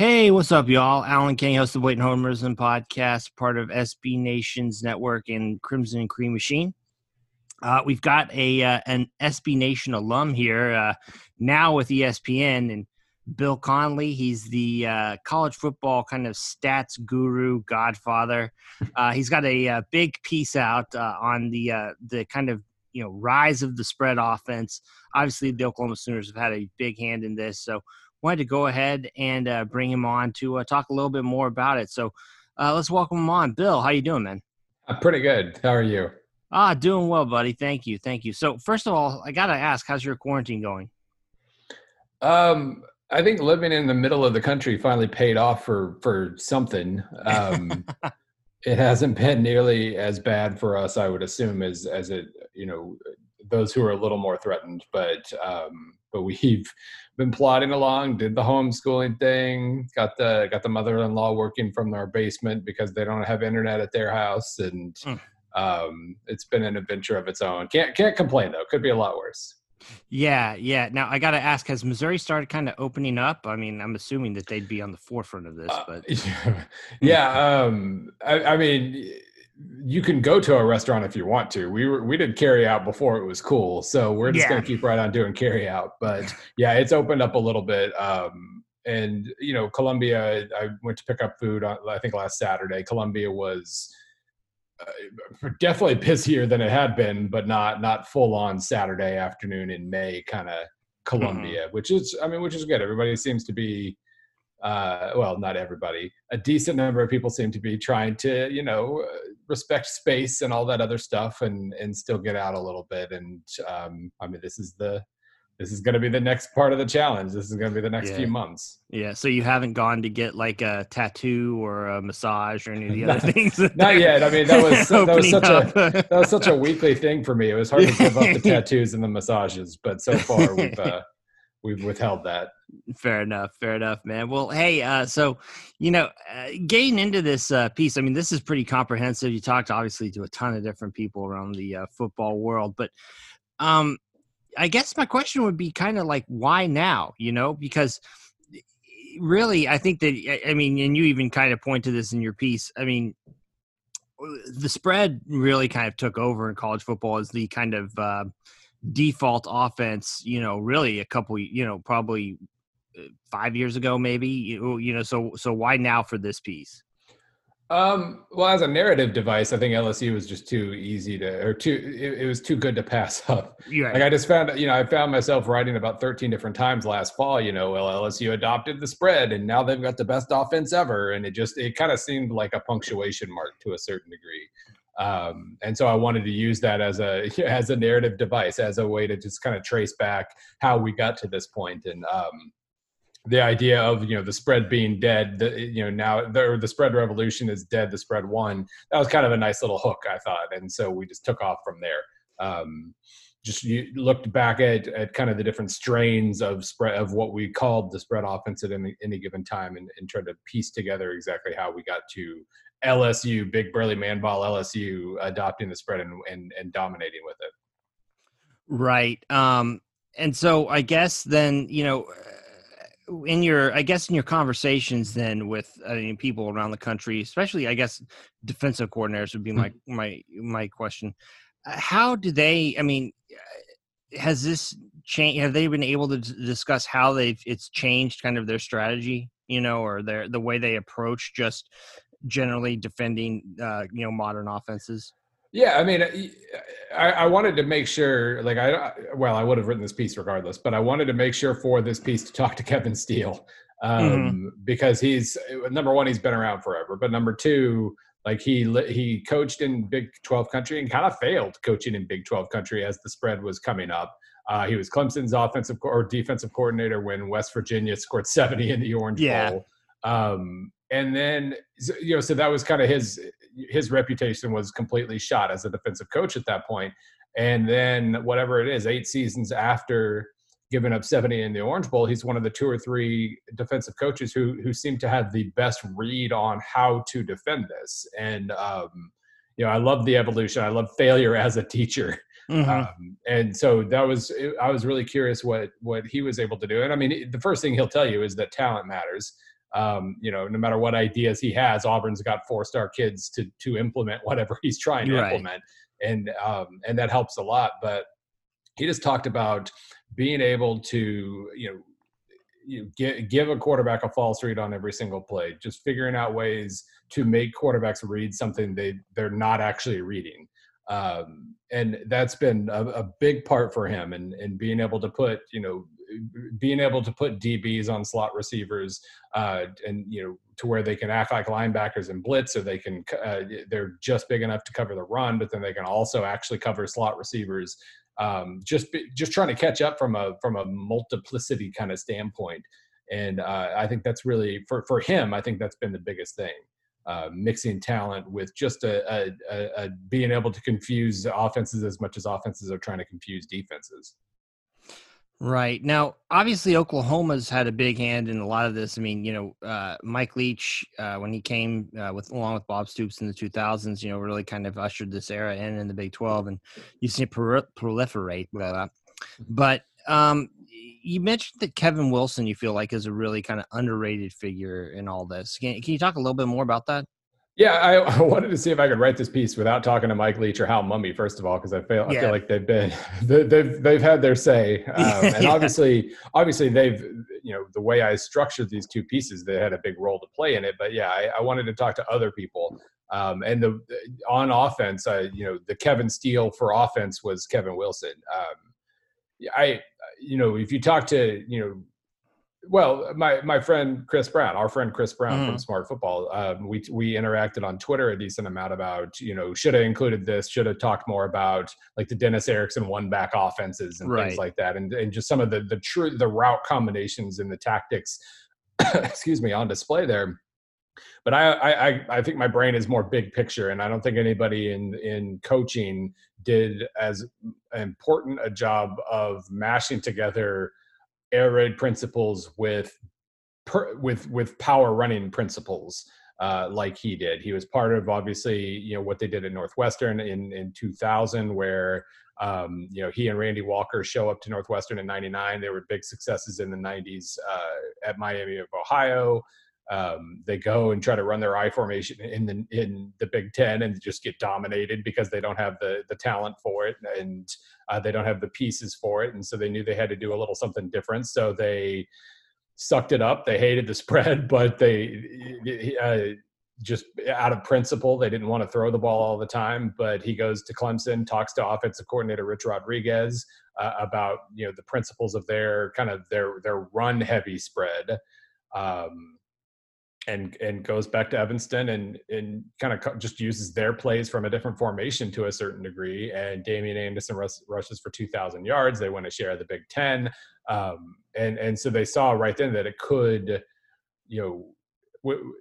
Hey, what's up, y'all? Alan King, host of Waiting Homers and podcast, part of SB Nation's network and Crimson and Cream Machine. Uh, we've got a uh, an SB Nation alum here uh, now with ESPN and Bill Connelly. He's the uh, college football kind of stats guru, godfather. Uh, he's got a, a, uh, big piece out on the the kind of you know rise of the spread offense. Obviously, the Oklahoma Sooners have had a big hand in this, so wanted to go ahead and uh, bring him on to uh, talk a little bit more about it. So uh, let's welcome him on. Bill, how you doing, man? I'm pretty good. How are you? Ah, doing well, buddy. Thank you, thank you. So first of all, I gotta ask, how's your quarantine going? Um, I think living in the middle of the country finally paid off for for something. Um, it hasn't been nearly as bad for us, I would assume, as as it you know those who are a little more threatened. But um, but we've been plodding along did the homeschooling thing got the got the mother-in-law working from their basement because they don't have internet at their house and mm. um, it's been an adventure of its own. Can't can't complain though. Could be a lot worse. Yeah yeah. Now i gotta ask has missouri started kind of opening up? I mean i'm assuming that they'd be on the forefront of this uh, but uh, yeah um I, I mean you can go to a restaurant if you want to. We were we did carry out before it was cool, so we're just yeah. gonna keep right on doing carry out. But yeah, it's opened up a little bit. Um, and you know, Columbia, I went to pick up food. On, I think last Saturday, Columbia was uh, definitely busier than it had been, but not not full on Saturday afternoon in May kind of mm-hmm. Columbia, mm-hmm. which is I mean, which is good. Everybody seems to be uh, well, not everybody, a decent number of people seem to be trying to, you know, respect space and all that other stuff, and and still get out a little bit. And um, I mean, this is the this is going to be the next part of the challenge. This is going to be the next yeah. few months. Yeah. So you haven't gone to get like a tattoo or a massage or any of the other not, things. not yet. I mean, that was that was such up. a that was such a weekly thing for me. It was hard to give up the tattoos and the massages, but so far we've uh, we've withheld that. Fair enough. Fair enough, man. Well, hey, uh, so you know, uh, getting into this uh, piece, I mean, this is pretty comprehensive. You talked obviously to a ton of different people around the uh, football world, but um, I guess my question would be kind of like, why now? You know, because really, I think that I mean, and you even kind of point to this in your piece. I mean, the spread really kind of took over in college football as the kind of uh, default offense, you know, really a couple, you know, probably uh, five years ago, maybe, you, you know, so, so why now for this piece? Um, well, as a narrative device, I think LSU was just too easy to, or too, it, it was too good to pass up. Yeah. Like I just found, you know, I found myself writing about 13 different times last fall, you know, well, LSU adopted the spread and now they've got the best offense ever. And it just, it kind of seemed like a punctuation mark to a certain degree. Um, and so I wanted to use that as a as a narrative device, as a way to just kind of trace back how we got to this point. And um, the idea of you know the spread being dead, the, you know now the, the spread revolution is dead, the spread won. That was kind of a nice little hook, I thought, and so we just took off from there. Um, just you looked back at, at kind of the different strains of spread of what we called the spread offense at any, any given time and, and tried to piece together exactly how we got to LSU, big burly man ball LSU adopting the spread and, and, and dominating with it. Right. Um, and so I guess then, you know, in your, I guess in your conversations then with I mean, people around the country, especially I guess defensive coordinators would be my, mm-hmm. my, my question. How do they, I mean, has this changed? Have they been able to discuss how they've, it's changed kind of their strategy, you know, or their, the way they approach just generally defending uh, you know modern offenses? Yeah, I mean, I, I, wanted to make sure, like, I well, I would have written this piece regardless, but I wanted to make sure for this piece to talk to Kevin Steele um, mm-hmm. because he's number one, he's been around forever, but number two, like he he coached in Big Twelve country and kind of failed coaching in Big Twelve country as the spread was coming up. Uh, he was Clemson's offensive or defensive coordinator when West Virginia scored seventy in the Orange yeah. Bowl. Um, and then you know so that was kind of his his reputation was completely shot as a defensive coach at that point. And then whatever it is eight seasons after giving up 70 in the orange bowl he's one of the two or three defensive coaches who who seem to have the best read on how to defend this. And um you know i love the evolution. I love failure as a teacher. Mm-hmm. um, and so that was i was really curious what what he was able to do. And i mean the first thing he'll tell you is that talent matters um, you know, no matter what ideas he has, Auburn's got four star kids to to implement whatever he's trying to right. implement, and um, and that helps a lot. But he just talked about being able to you know you give, give a quarterback a false read on every single play just figuring out ways to make quarterbacks read something they they're not actually reading um, and that's been a, a, big part for him and and being able to put you know being able to put DBs on slot receivers uh, and you know to where they can act like linebackers and blitz or they can uh, they're just big enough to cover the run but then they can also actually cover slot receivers um, just just trying to catch up from a from a multiplicity kind of standpoint and uh, I think that's really for for him I think that's been the biggest thing uh, mixing talent with just a, a, a, being able to confuse offenses as much as offenses are trying to confuse defenses. Right now, obviously Oklahoma's had a big hand in a lot of this. I mean, you know, uh, Mike Leach uh, when he came uh, with along with Bob Stoops in the 2000s, you know, really kind of ushered this era in in the Big 12, and you see it proliferate. Blah, blah. But um, you mentioned that Kevin Wilson, you feel like, is a really kind of underrated figure in all this. Can, can you talk a little bit more about that? Yeah, I, I, wanted to see if I could write this piece without talking to Mike Leach or Hal Mumme, first of all, because I feel I feel like they've been they've they've had their say, um, and yeah. obviously obviously they've you know the way I structured these two pieces, they had a big role to play in it. But yeah, I, I wanted to talk to other people, um, and the on offense, I, you know, the Kevin Steele for offense was Kevin Wilson. Um, I you know, if you talk to, you know, well, my my friend Chris Brown, our friend Chris Brown mm. from Smart Football, um, we we interacted on Twitter a decent amount about you know should have included this, should have talked more about like the Dennis Erickson one back offenses and right. things like that, and and just some of the the true the route combinations and the tactics, excuse me, on display there. But I, I I think my brain is more big picture, and I don't think anybody in in coaching did as important a job of mashing together air raid principles with per, with with power running principles uh, like he did. He was part of obviously you know what they did at Northwestern in in 2000 where um, you know he and Randy Walker show up to Northwestern in 99. They were big successes in the 90s uh, at Miami of Ohio. Um, they go and try to run their I formation in the in the Big Ten and just get dominated because they don't have the the talent for it and uh, they don't have the pieces for it, and so they knew they had to do a little something different. So they sucked it up. They hated the spread, but they uh, just out of principle they didn't want to throw the ball all the time. But he goes to Clemson, talks to offensive coordinator Rich Rodriguez uh, about you know the principles of their kind of their their run heavy spread. Um, and and goes back to Evanston and and kind of just uses their plays from a different formation to a certain degree. And Damien Anderson rushes for 2,000 yards. They win a share of the Big Ten, um, and and so they saw right then that it could, you know.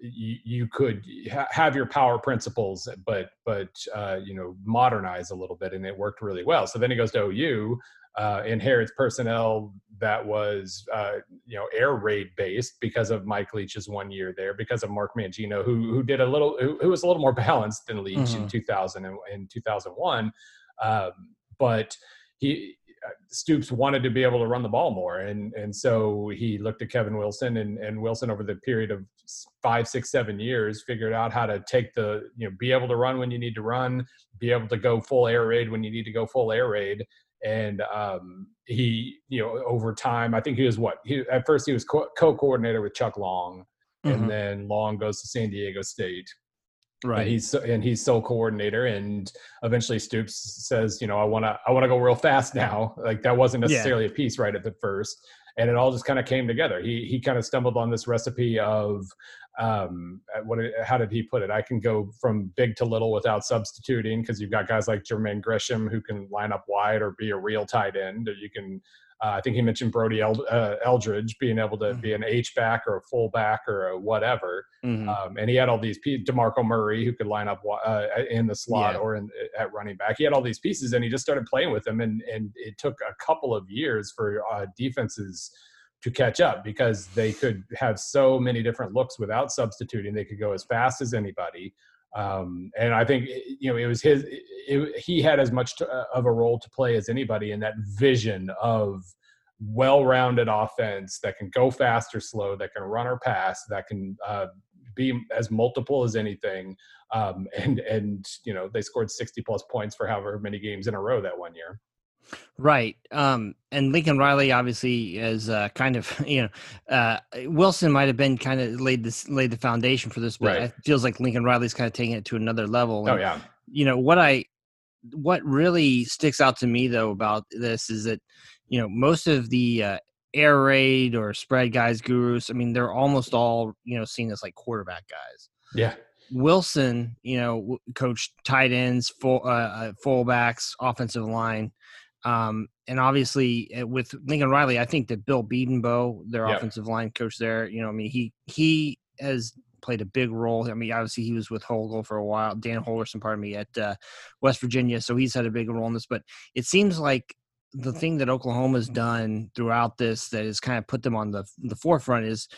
You, could have your power principles, but but uh, you know modernize a little bit, and it worked really well. So then he goes to OU, uh, inherits personnel that was uh, you know air raid based because of Mike Leach's one year there, because of Mark Mangino, who who did a little who, who was a little more balanced than Leach mm-hmm. in 2000 and in 2001, um, but he uh, Stoops wanted to be able to run the ball more, and and so he looked at Kevin Wilson, and and Wilson over the period of five, six, seven years figured out how to take the you know be able to run when you need to run, be able to go full air raid when you need to go full air raid, and um, he you know over time i think he was what he at first he was co- co-coordinator with chuck long mm-hmm. and then long goes to san diego state right and he's and he's sole coordinator and eventually stoops says you know i want to i want to go real fast now like that wasn't necessarily yeah. a piece right at the first and it all just kind of came together he he kind of stumbled on this recipe of um, what how did he put it? I can go from big to little without substituting because you've got guys like Jermaine Gresham who can line up wide or be a real tight end. Or you can, uh, I think he mentioned Brody El- uh, Eldridge being able to mm-hmm. be an H back or a fullback or a whatever. Mm-hmm. Um, and he had all these pieces Demarco Murray who could line up uh, in the slot yeah. or in, at running back. He had all these pieces and he just started playing with them. And and it took a couple of years for uh, defenses to catch up because they could have so many different looks without substituting. They could go as fast as anybody. Um, and I think you know it was his. It, he had as much to, uh, of a role to play as anybody in that vision of well-rounded offense that can go fast or slow, that can run or pass, that can uh, be as multiple as anything. Um, and and you know they scored 60 plus points for however many games in a row that one year. Right. Um, and Lincoln Riley obviously is uh, kind of, you know, uh, Wilson might have been kind of laid this, laid the foundation for this, but right. it feels like Lincoln Riley's kind of taking it to another level. Oh, and, oh yeah. You know, what I, what really sticks out to me though about this is that, you know, most of the uh, air raid or spread guys gurus, I mean, they're almost all, you know, seen as like quarterback guys. Yeah. Wilson, you know, coached tight ends, full uh, uh fullbacks, offensive line. Um, and obviously eh, with Lincoln Riley, I think that Bill Bedenbaugh, their yep. offensive line coach there, you know, I mean, he he has played a big role. I mean, obviously he was with Holgorsen for a while, Dan Holgorsen, pardon me, at uh, West Virginia, so he's had a big role in this. But it seems like the thing that Oklahoma's done throughout this that has kind of put them on the the forefront is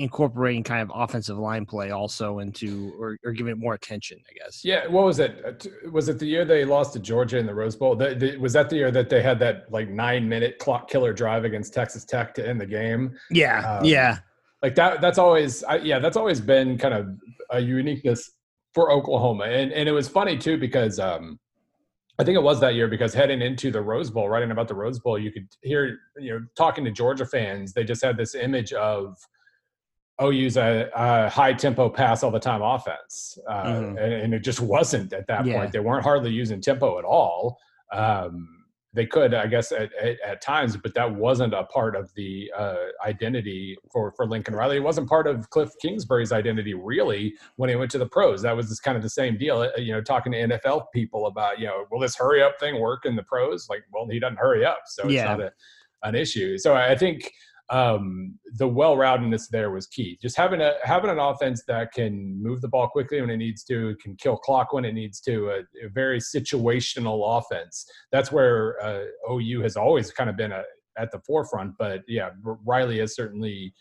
incorporating kind of offensive line play also into or, or giving it more attention i guess. Yeah what was it? Uh, was it the year they lost to georgia in the rose bowl? The, the, was that the year that they had that like nine minute clock killer drive against texas tech to end the game? Yeah um, yeah. like that that's always I, yeah that's always been kind of a uniqueness for oklahoma. And and it was funny too because um I think it was that year because heading into the Rose Bowl, writing about the Rose Bowl, you could hear, you know, talking to Georgia fans, they just had this image of OU's a, a high tempo pass all the time offense, uh, mm-hmm. and, and, it just wasn't at that yeah. point. They weren't hardly using tempo at all. Um, they could, I guess, at, at, at, times, but that wasn't a part of the uh, identity for for Lincoln Riley. It wasn't part of Cliff Kingsbury's identity really when he went to the pros. That was this kind of the same deal. Uh, you know, talking to NFL people about, you know, will this hurry up thing work in the pros? Like, well, he doesn't hurry up, so it's yeah. not a, an issue. So I think um, the well-roundedness there was key. Just having a having an offense that can move the ball quickly when it needs to, can kill clock when it needs to, a, a very situational offense. That's where uh, OU has always kind of been a, at the forefront. But yeah, Riley has certainly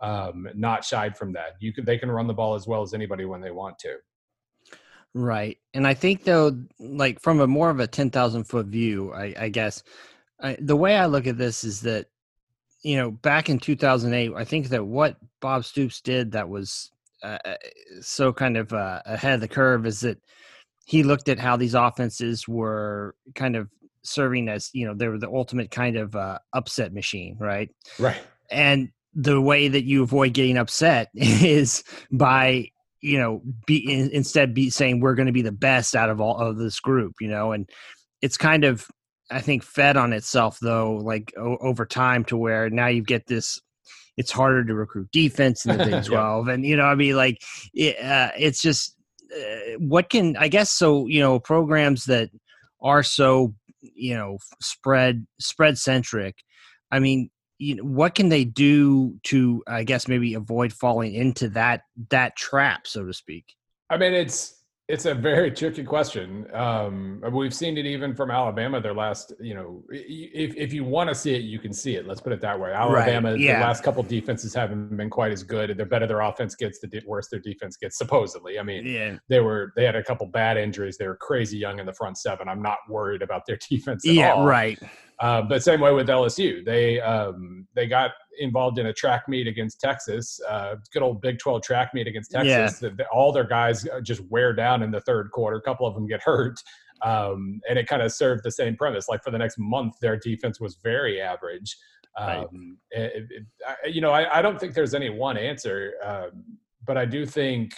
um, not shied from that. You can they can run the ball as well as anybody when they want to. Right, and I think though, like from a more of a ten thousand foot view, I, I guess I, the way I look at this is that you know, back in 2008, I think that what Bob Stoops did that was uh, uh, so kind of uh, ahead of the curve is that he looked at how these offenses were kind of serving as, you know, they were the ultimate kind of uh, upset machine, right? Right. And the way that you avoid getting upset is by you know be in, instead be saying we're going to be the best out of all of this group you know and it's kind of I think fed on itself though, like o- over time to where now you get this. It's harder to recruit defense in the Big Twelve, yeah. and you know, I mean, like it, uh, it's just uh, what can I guess so. You know, programs that are so you know spread spread centric. I mean, you know, what can they do to I guess maybe avoid falling into that that trap, so to speak? I mean, it's it's a very tricky question. Um, we've seen it even from Alabama. Their last, you know, if if you want to see it, you can see it. Let's put it that way. Alabama, right. yeah. the last couple defenses haven't been quite as good. The better their offense gets, the worse their defense gets. Supposedly, I mean, yeah. they were they had a couple bad injuries. They were crazy young in the front seven. I'm not worried about their defense. At yeah, all. right. Uh, but same way with LSU, they um, they got involved in a track meet against Texas, uh, good old Big 12 track meet against Texas. Yeah. all their guys uh, just wear down in the third quarter. A couple of them get hurt. Um, and it kind of served the same premise. Like for the next month, their defense was very average. Um, it, it, I, you know, I, I, don't think there's any one answer, um, but I do think,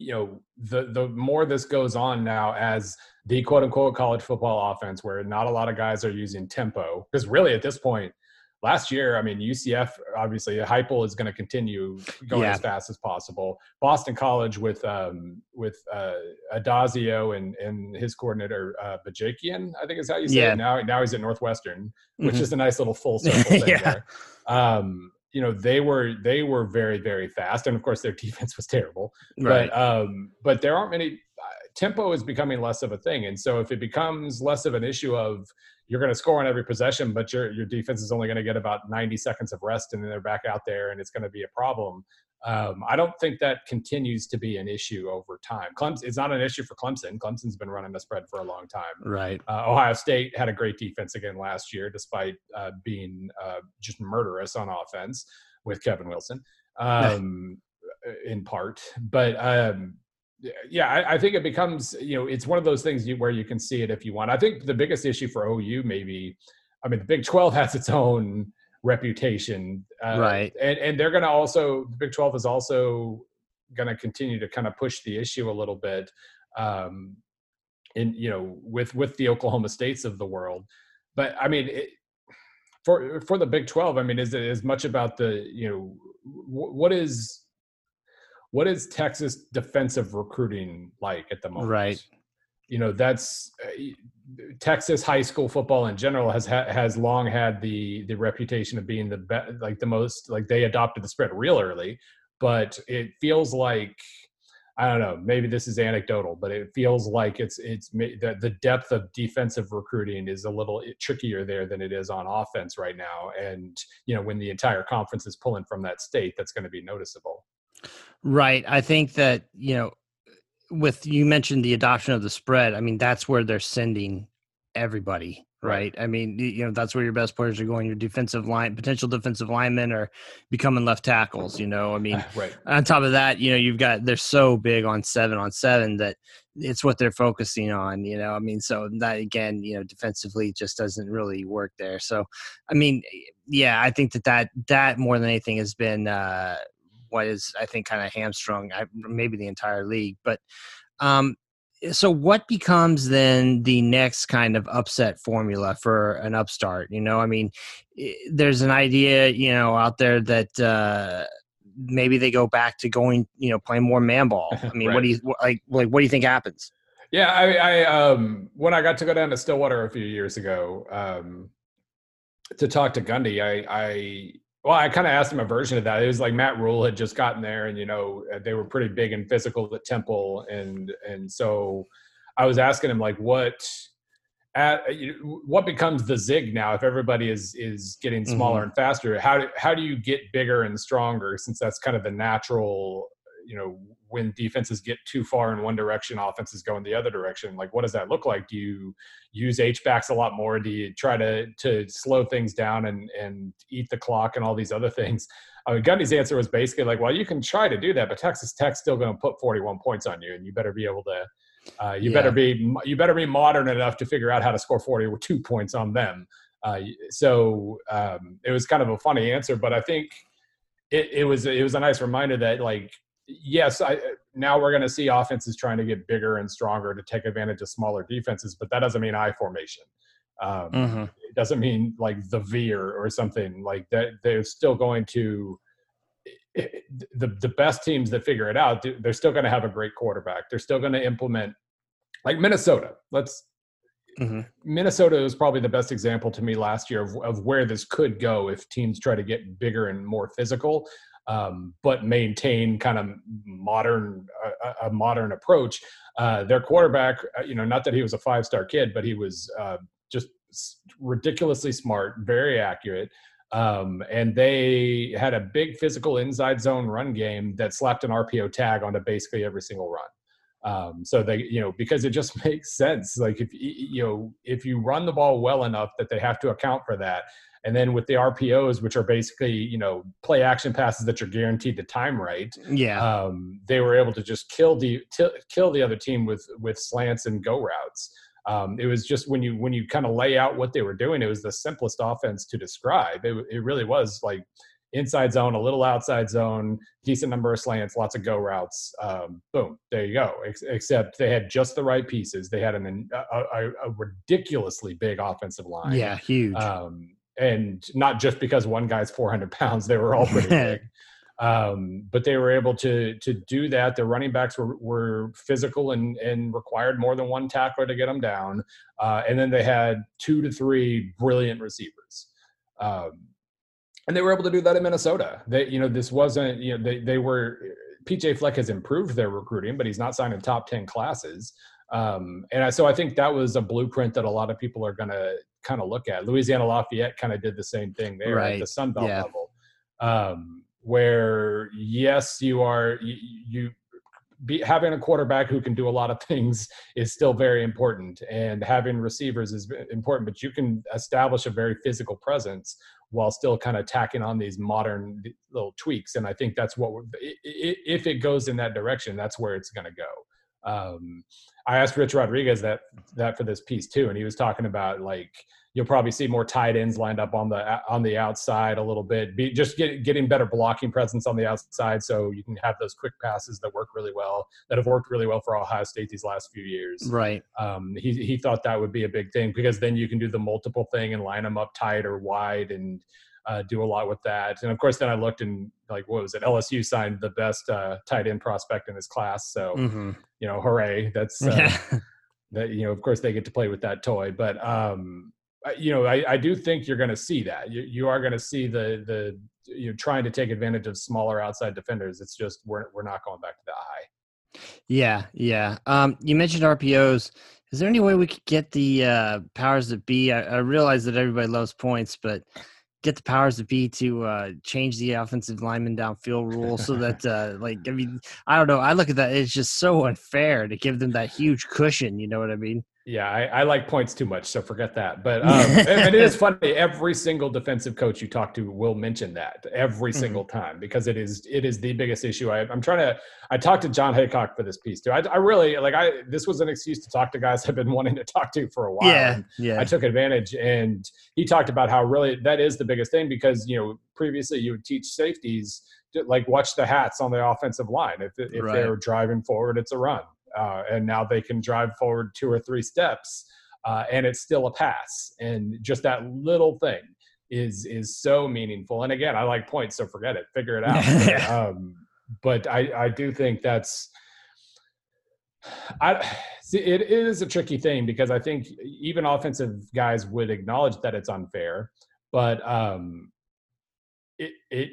you know, the the more this goes on now as the quote unquote college football offense, where not a lot of guys are using tempo, because really at this point, last year, I mean, UCF obviously Heupel is going to continue going yeah. as fast as possible. Boston College with um, with uh, Addazio and and his coordinator uh, Bajakian, I think is how you say yeah. it. Now now he's at Northwestern, which mm-hmm. is a nice little full circle thing yeah. there. Um, you know they were they were very very fast, and of course their defense was terrible. Right. But um, but there aren't many. Uh, tempo is becoming less of a thing, and so if it becomes less of an issue of you're going to score on every possession, but your your defense is only going to get about 90 seconds of rest, and then they're back out there, and it's going to be a problem. Um, I don't think that continues to be an issue over time. Clemson, it's not an issue for Clemson. Clemson's been running the spread for a long time. Right. Uh, Ohio State had a great defense again last year, despite uh, being uh, just murderous on offense with Kevin Wilson, um, in part. But um, yeah, I, I, think it becomes you know it's one of those things you, where you can see it if you want. I think the biggest issue for OU maybe, I mean, the Big Twelve has its own reputation, uh, right? And and they're going to also the Big Twelve is also going to continue to kind of push the issue a little bit, um, in you know with with the Oklahoma States of the world. But I mean, it, for for the Big Twelve, I mean, is it as much about the you know what is what is Texas defensive recruiting like at the moment? Right. You know, that's uh, Texas high school football in general has ha- has long had the the reputation of being the best, like the most like they adopted the spread real early, but it feels like I don't know. Maybe this is anecdotal, but it feels like it's it's the the depth of defensive recruiting is a little trickier there than it is on offense right now. And you know, when the entire conference is pulling from that state, that's going to be noticeable. Right. I think that, you know, with you mentioned the adoption of the spread, I mean, that's where they're sending everybody, right? right? I mean, you know, that's where your best players are going. Your defensive line, potential defensive linemen are becoming left tackles, you know. I mean, right. on top of that, you know, you've got they're so big on seven on seven that it's what they're focusing on, you know. I mean, so that again, you know, defensively just doesn't really work there. So, I mean, yeah, I think that that that more than anything has been uh what is I think kind of hamstrung maybe the entire league. But um, so what becomes then the next kind of upset formula for an upstart? You know, I mean, there's an idea you know out there that. Uh, maybe they go back to going, you know, playing more man ball. I mean, right. what do you like? Like, what do you think happens? Yeah, I, I um, when I got to go down to Stillwater a few years ago um, to talk to Gundy, I, I well, I kind of asked him a version of that. It was like Matt Rhule had just gotten there, and you know uh, they were pretty big and physical at Temple, and and so I was asking him like, what at what becomes the zig now if everybody is is getting smaller mm-hmm. and faster? How do how do you get bigger and stronger? Since that's kind of the natural you know when defenses get too far in one direction offenses go in the other direction like what does that look like do you use h backs a lot more do you try to to slow things down and and eat the clock and all these other things I mean, Gundy's answer was basically like, well, you can try to do that, but Texas Tech's still going to put 41 points on you, and you better be able to, uh, you yeah. better be, you better be modern enough to figure out how to score 42 points on them. Uh, so um, it was kind of a funny answer, but I think it, it was it was a nice reminder that like yes, I, now we're going to see offenses trying to get bigger and stronger to take advantage of smaller defenses, but that doesn't mean I formation. Um, mm-hmm. It doesn't mean like the veer or something like that. They're still going to the the best teams that figure it out. They're still going to have a great quarterback. They're still going to implement like Minnesota. Let's Mm-hmm. Minnesota was probably the best example to me last year of, of where this could go if teams try to get bigger and more physical um, but maintain kind of modern a, a modern approach. Uh, their quarterback, uh, you know, not that he was a five star kid, but he was uh, just ridiculously smart, very accurate. Um, and they had a big physical inside zone run game that slapped an RPO tag onto basically every single run. Um, so they, you know, because it just makes sense. Like if you know, if you run the ball well enough that they have to account for that, and then with the RPOs, which are basically, you know, play action passes that you're guaranteed to time right. Yeah. Um, they were able to just kill the t- kill the other team with with slants and go routes. Um, it was just when you when you kind of lay out what they were doing, it was the simplest offense to describe. It, it really was like inside zone, a little outside zone, decent number of slants, lots of go routes. Um, boom, there you go. Ex- except they had just the right pieces. They had an, a, a, a ridiculously big offensive line. Yeah, huge. Um, and not just because one guy's 400 pounds, they were all pretty big. Um, but they were able to to do that. Their running backs were, were physical and and required more than one tackler to get them down. Uh, and then they had two to three brilliant receivers. Um, and they were able to do that in Minnesota. They, you know, this wasn't, you know, they, they were, PJ Fleck has improved their recruiting, but he's not signing top 10 classes. Um, and I, so I think that was a blueprint that a lot of people are going to kind of look at. Louisiana Lafayette kind of did the same thing there right. at the Sun Belt yeah. level. Um, where yes, you are you, you be, having a quarterback who can do a lot of things is still very important, and having receivers is important. But you can establish a very physical presence while still kind of tacking on these modern little tweaks. And I think that's what if it goes in that direction, that's where it's going to go. Um, I asked Rich Rodriguez that that for this piece too, and he was talking about like you'll probably see more tight ends lined up on the on the outside a little bit. Be, just get, getting better blocking presence on the outside, so you can have those quick passes that work really well, that have worked really well for Ohio State these last few years. Right. Um, he he thought that would be a big thing because then you can do the multiple thing and line them up tight or wide and uh, do a lot with that. And of course, then I looked and like, what was it? LSU signed the best uh, tight end prospect in his class. So, mm-hmm. you know, hooray! That's uh, that. You know, of course, they get to play with that toy. But um, you know, I, I do think you're going to see that. You, you are going to see the the you're trying to take advantage of smaller outside defenders. It's just we're we're not going back to the high. Yeah, yeah. Um, you mentioned RPOs. Is there any way we could get the uh, powers that be? I, I realize that everybody loves points, but get the powers that be to uh, change the offensive lineman downfield rule so that uh, like I mean I don't know I look at that it's just so unfair to give them that huge cushion you know what I mean yeah, I, I, like points too much, so forget that. But um, and it is funny. Every single defensive coach you talk to will mention that every mm-hmm. single time because it is it is the biggest issue. I, am trying to. I talked to Jon Heacock for this piece too. I, I, really like. I this was an excuse to talk to guys I've been wanting to talk to for a while. Yeah, yeah. I took advantage, and he talked about how really that is the biggest thing because you know previously you would teach safeties like watch the hats on the offensive line. If if right. they're driving forward, it's a run uh, and now they can drive forward two or three steps, uh, and it's still a pass. And just that little thing is is so meaningful. And again, I like points, so forget it, figure it out. but, um, but I I do think that's. I see it is a tricky thing because I think even offensive guys would acknowledge that it's unfair, but um, it it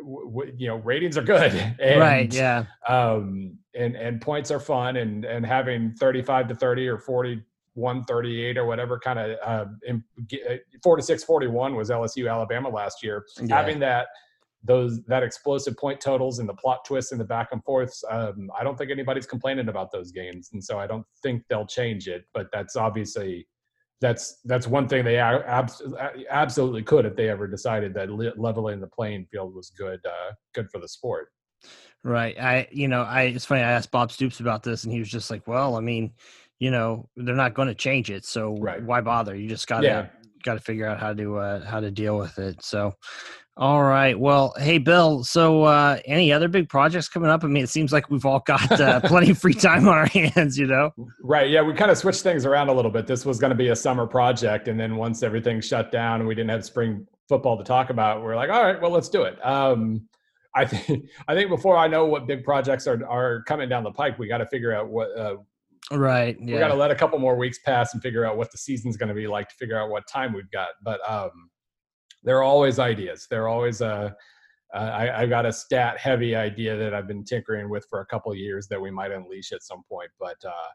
w- you know ratings are good and, right yeah um and and points are fun and and having 35 to 30 or 40 138 or whatever kind of uh, uh 46 41 was lsu alabama last year yeah. having that those that explosive point totals and the plot twists and the back and forths um, i don't think anybody's complaining about those games and so i don't think they'll change it but that's obviously that's that's one thing they absolutely could if they ever decided that leveling the playing field was good uh, good for the sport. Right. I you know I it's funny I asked Bob Stoops about this and he was just like, well, I mean, you know, they're not going to change it, so right. why bother? You just got to yeah. got to figure out how to uh, how to deal with it. So all right. Well, hey, Bill. So, uh, any other big projects coming up? I mean, it seems like we've all got uh, plenty of free time on our hands, you know? Right. Yeah. We kind of switched things around a little bit. This was going to be a summer project. And then once everything shut down and we didn't have spring football to talk about, we are like, all right, well, let's do it. Um, I think, I think before I know what big projects are, are coming down the pipe, we got to figure out what, uh, Right. Yeah. We got to let a couple more weeks pass and figure out what the season's going to be like to figure out what time we've got. But, um, there are always ideas. There are always a. Uh, I, I got a stat heavy idea that I've been tinkering with for a couple years that we might unleash at some point, but uh,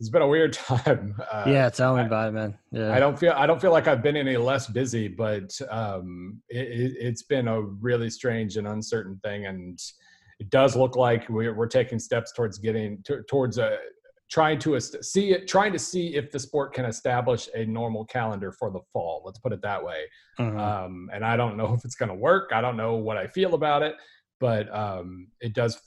it's been a weird time. Uh, yeah, tell me I, about it, man. Yeah. I don't feel I don't feel like I've been any less busy, but um, it, has been a really strange and uncertain thing, and it does look like we're, we're taking steps towards getting to, towards a trying to see it, trying to see if the sport can establish a normal calendar for the fall. Let's put it that way. Mm-hmm. Um, and I don't know if it's going to work. I don't know what I feel about it, but um, it does.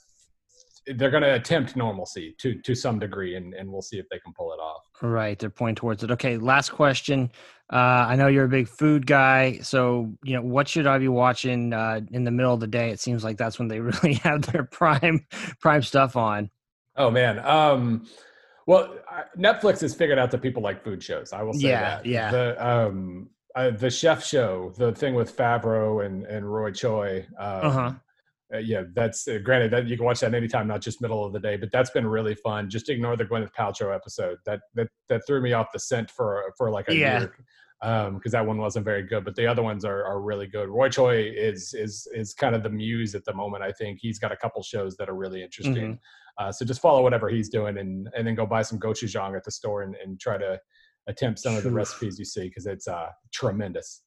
They're going to attempt normalcy to to some degree, and, and we'll see if they can pull it off. Right, they're pointing towards it. Okay, last question. Uh, I know you're a big food guy, so you know what should I be watching uh, in the middle of the day? It seems like that's when they really have their prime prime stuff on. Oh man. Um, well, Netflix has figured out that people like food shows. I will say yeah, that. Yeah. The um, uh, the chef show, the thing with Favreau and and Roy Choi. Um, uh-huh. Uh, yeah, that's uh, granted that you can watch that anytime, not just middle of the day. But that's been really fun. Just ignore the Gwyneth Paltrow episode. That that that threw me off the scent for for like a yeah. year because um, that one wasn't very good. But the other ones are are really good. Roy Choi is is is kind of the muse at the moment. I think he's got a couple shows that are really interesting. Mm-hmm. Uh, so just follow whatever he's doing and and then go buy some gochujang at the store and, and try to attempt some of the recipes you see because it's uh, tremendous.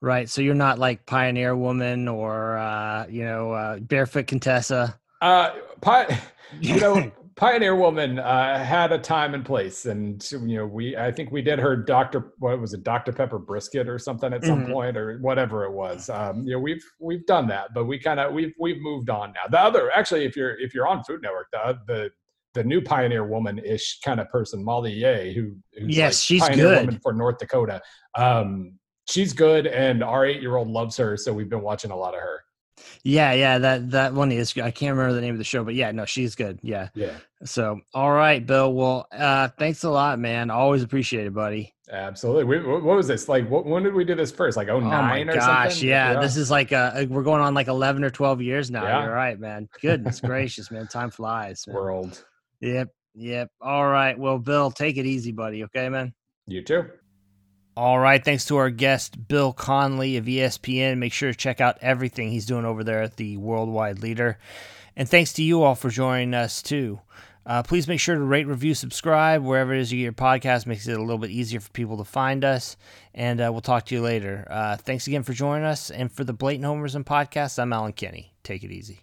Right. So you're not like Pioneer Woman or uh, you know uh, Barefoot Contessa. Uh, pi- you know, Pioneer Woman uh, had a time and place, and you know, we I think we did her Doctor what was it, Dr Pepper brisket or something at some mm-hmm. point or whatever it was. Um, you know, we've we've done that, but we kind of we've we've moved on now. The other actually, if you're if you're on Food Network, the the the new pioneer woman ish kind of person, Molly Yeh, who who's yes, like she's pioneer good woman for North Dakota. Um, she's good, and our eight year old loves her, so we've been watching a lot of her. Yeah, yeah, that that one is. I can't remember the name of the show, but yeah, no, she's good. Yeah, yeah. So, all right, Bill. Well, uh, thanks a lot, man. Always appreciate it, buddy. Absolutely. We, what was this like? What, when did we do this first? Like oh nine oh or gosh, something? Yeah, yeah, this is like uh, we're going on like eleven or twelve years now. Yeah. You're right, man. Goodness gracious, man. Time flies. Man. World. Yep. Yep. All right. Well, Bill, take it easy, buddy. Okay, man. You too. All right. Thanks to our guest, Bill Connelly of ESPN. Make sure to check out everything he's doing over there at the Worldwide Leader. And thanks to you all for joining us, too. Uh, please make sure to rate, review, subscribe wherever it is you get your podcast. Makes it a little bit easier for people to find us. And uh, we'll talk to you later. Uh, thanks again for joining us. And for the Blatant Homers and Podcast, I'm Alan Kenny. Take it easy.